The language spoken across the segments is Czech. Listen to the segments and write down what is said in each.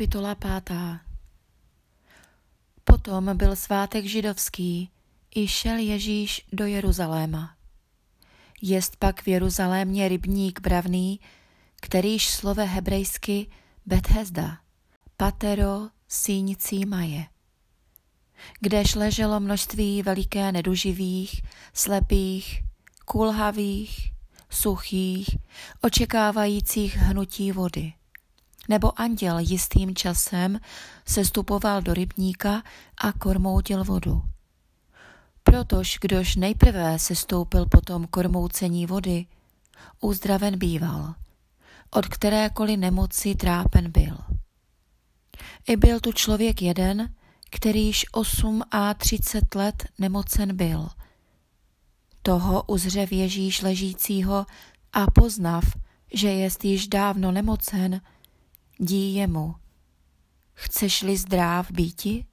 Kapitola pátá. Potom byl svátek židovský, i šel Ježíš do Jeruzaléma. Jest pak v Jeruzalémě rybník bravný, kterýž slove hebrejsky Bethesda, patero síň Címaje, kdež leželo množství veliké neduživých, slepých, kulhavých, suchých, očekávajících hnutí vody nebo anděl jistým časem sestupoval do rybníka a kormoutil vodu. Protož kdož nejprve sestoupil potom kormoucení vody, uzdraven býval, od kterékoliv nemoci trápen byl. I byl tu člověk jeden, kterýž osm a třicet let nemocen byl. Toho uzřev Ježíš ležícího a poznav, že jest již dávno nemocen, dí jemu, chceš-li zdráv býti?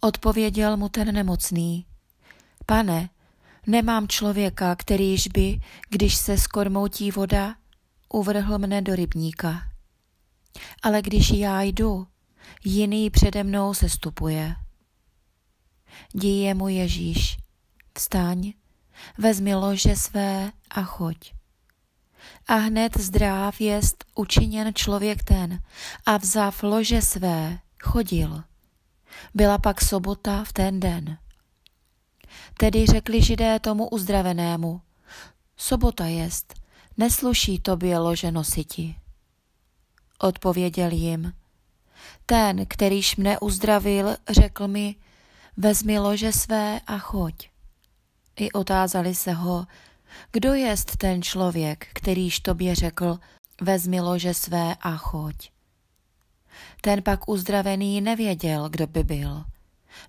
Odpověděl mu ten nemocný, pane, nemám člověka, kterýž by, když se skormoutí voda, uvrhl mne do rybníka. Ale když já jdu, jiný přede mnou se stupuje. Díje mu Ježíš, vstaň, vezmi lože své a choď. A hned zdráv jest učiněn člověk ten a vzav lože své chodil. Byla pak sobota v ten den. Tedy řekli židé tomu uzdravenému, sobota jest, nesluší tobě lože nositi. Odpověděl jim, ten, kterýž mne uzdravil, řekl mi, vezmi lože své a choď. I otázali se ho, kdo jest ten člověk, kterýž tobě řekl, vezmi lože své a choď. Ten pak uzdravený nevěděl, kdo by byl.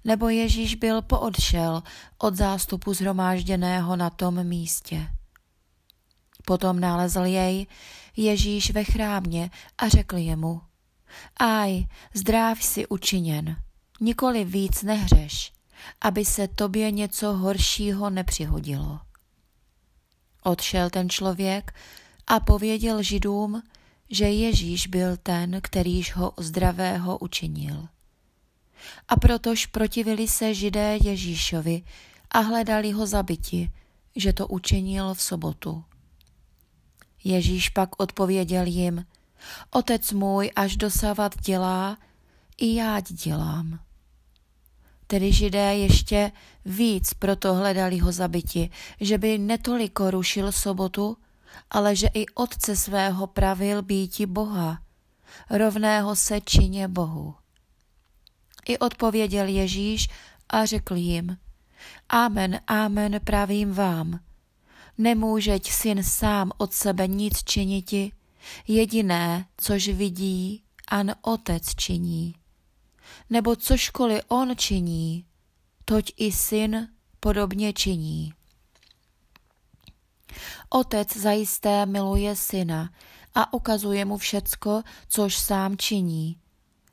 Nebo Ježíš byl poodšel od zástupu zhromážděného na tom místě. Potom nalezl jej Ježíš ve chrámě a řekl jemu, Aj, zdráv si učiněn, nikoli víc nehřeš, aby se tobě něco horšího nepřihodilo. Odšel ten člověk a pověděl židům, že Ježíš byl ten, kterýž ho zdravého učinil. A protož protivili se židé Ježíšovi a hledali ho zabiti, že to učinil v sobotu. Ježíš pak odpověděl jim, Otec můj až dosavat dělá, i já dělám. Tedy židé ještě víc proto hledali ho zabiti, že by netoliko rušil sobotu, ale že i otce svého pravil býti Boha, rovného se čině Bohu. I odpověděl Ježíš a řekl jim, Amen, amen, pravím vám. Nemůžeť syn sám od sebe nic činiti, jediné, což vidí, an otec činí nebo cožkoliv on činí, toť i syn podobně činí. Otec zajisté miluje syna a ukazuje mu všecko, což sám činí.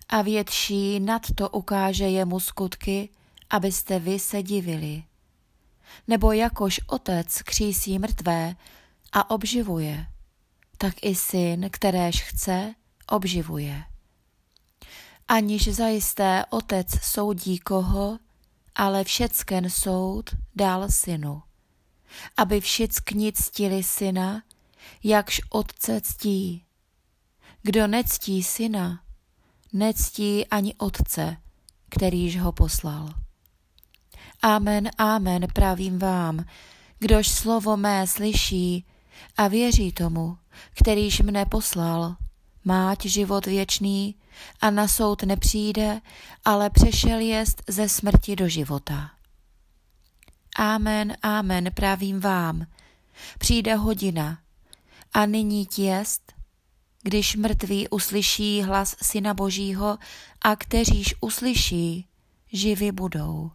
A větší nad to ukáže jemu skutky, abyste vy se divili. Nebo jakož otec křísí mrtvé a obživuje, tak i syn, kteréž chce, obživuje aniž zajisté otec soudí koho, ale všecken soud dal synu, aby všichni ctili syna, jakž otce ctí. Kdo nectí syna, nectí ani otce, kterýž ho poslal. Amen, amen, pravím vám, kdož slovo mé slyší a věří tomu, kterýž mne poslal, máť život věčný a na soud nepřijde, ale přešel jest ze smrti do života. Amen, amen, pravím vám, přijde hodina a nyní jest, když mrtví uslyší hlas Syna Božího a kteříž uslyší, živi budou.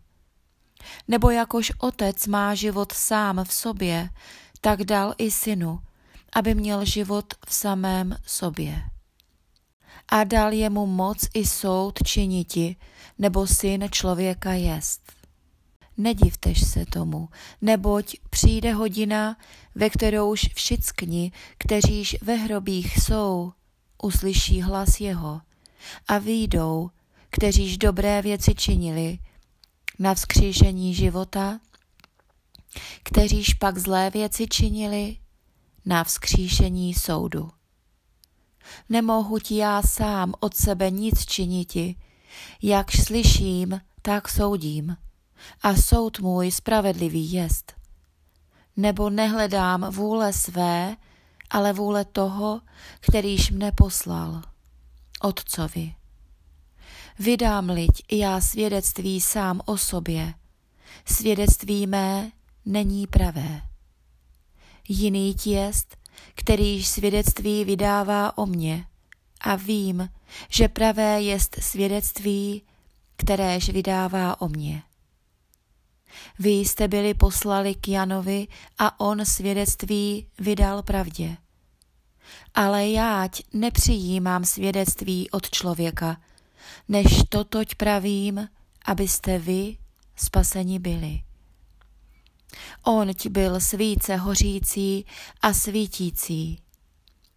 Nebo jakož otec má život sám v sobě, tak dal i synu, aby měl život v samém sobě a dal jemu moc i soud činiti, nebo syn člověka jest. Nedivtež se tomu, neboť přijde hodina, ve kterouž všichni, kteříž ve hrobích jsou, uslyší hlas jeho a výjdou, kteříž dobré věci činili, na vzkříšení života, kteříž pak zlé věci činili, na vzkříšení soudu. Nemohu ti já sám od sebe nic činiti, jak slyším, tak soudím, a soud můj spravedlivý jest. Nebo nehledám vůle své, ale vůle toho, kterýž mne poslal, Otcovi. Vydám-liť já svědectví sám o sobě, svědectví mé není pravé. Jiný jest, kterýž svědectví vydává o mně a vím, že pravé jest svědectví, kteréž vydává o mně. Vy jste byli poslali k Janovi a on svědectví vydal pravdě. Ale jáť nepřijímám svědectví od člověka, než totoť pravím, abyste vy spaseni byli. Ti byl svíce hořící a svítící.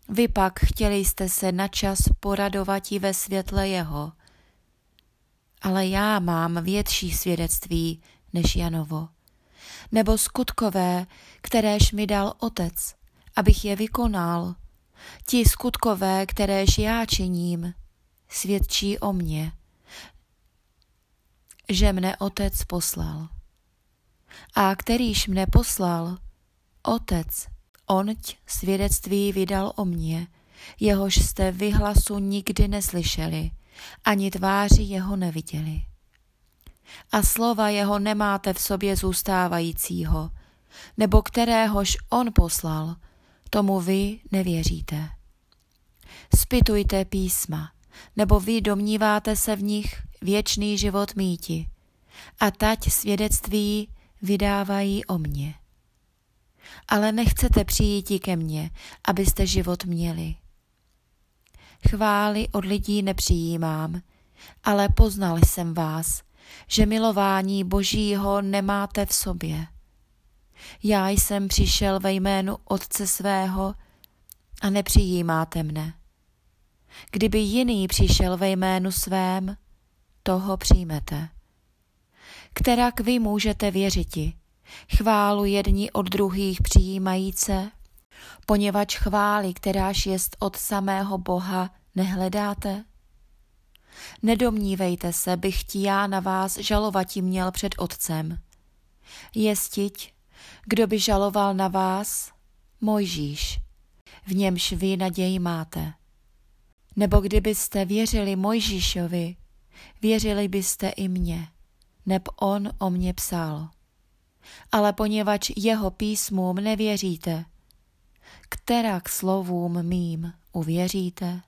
Vy pak chtěli jste se na čas poradovati ve světle jeho. Ale já mám větší svědectví než Janovo, nebo skutkové, kteréž mi dal otec, abych je vykonal. Ti skutkové, kteréž já činím, svědčí o mně, že mne otec poslal. A kterýž mne poslal, otec, onť svědectví vydal o mně, jehož jste vyhlasu nikdy neslyšeli, ani tváři jeho neviděli. A slova jeho nemáte v sobě zůstávajícího, nebo kteréhož on poslal, tomu vy nevěříte. Spitujte písma, nebo vy domníváte se v nich věčný život míti, a tať svědectví vydávají o mně. Ale nechcete přijít ke mně, abyste život měli. Chvály od lidí nepřijímám, ale poznal jsem vás, že milování Božího nemáte v sobě. Já jsem přišel ve jménu Otce svého a nepřijímáte mne. Kdyby jiný přišel ve jménu svém, toho přijmete. Kterak vy můžete věřiti, chválu jedni od druhých přijímajíce, poněvadž chvály, kteráž jest od samého Boha, nehledáte? Nedomnívejte se, bych ti já na vás žalovati měl před Otcem. Jestiť, kdo by žaloval na vás? Mojžíš, v němž vy naději máte. Nebo kdybyste věřili Mojžíšovi, věřili byste i mně, neb on o mě psal. Ale poněvadž jeho písmům nevěříte, která k slovům mým uvěříte?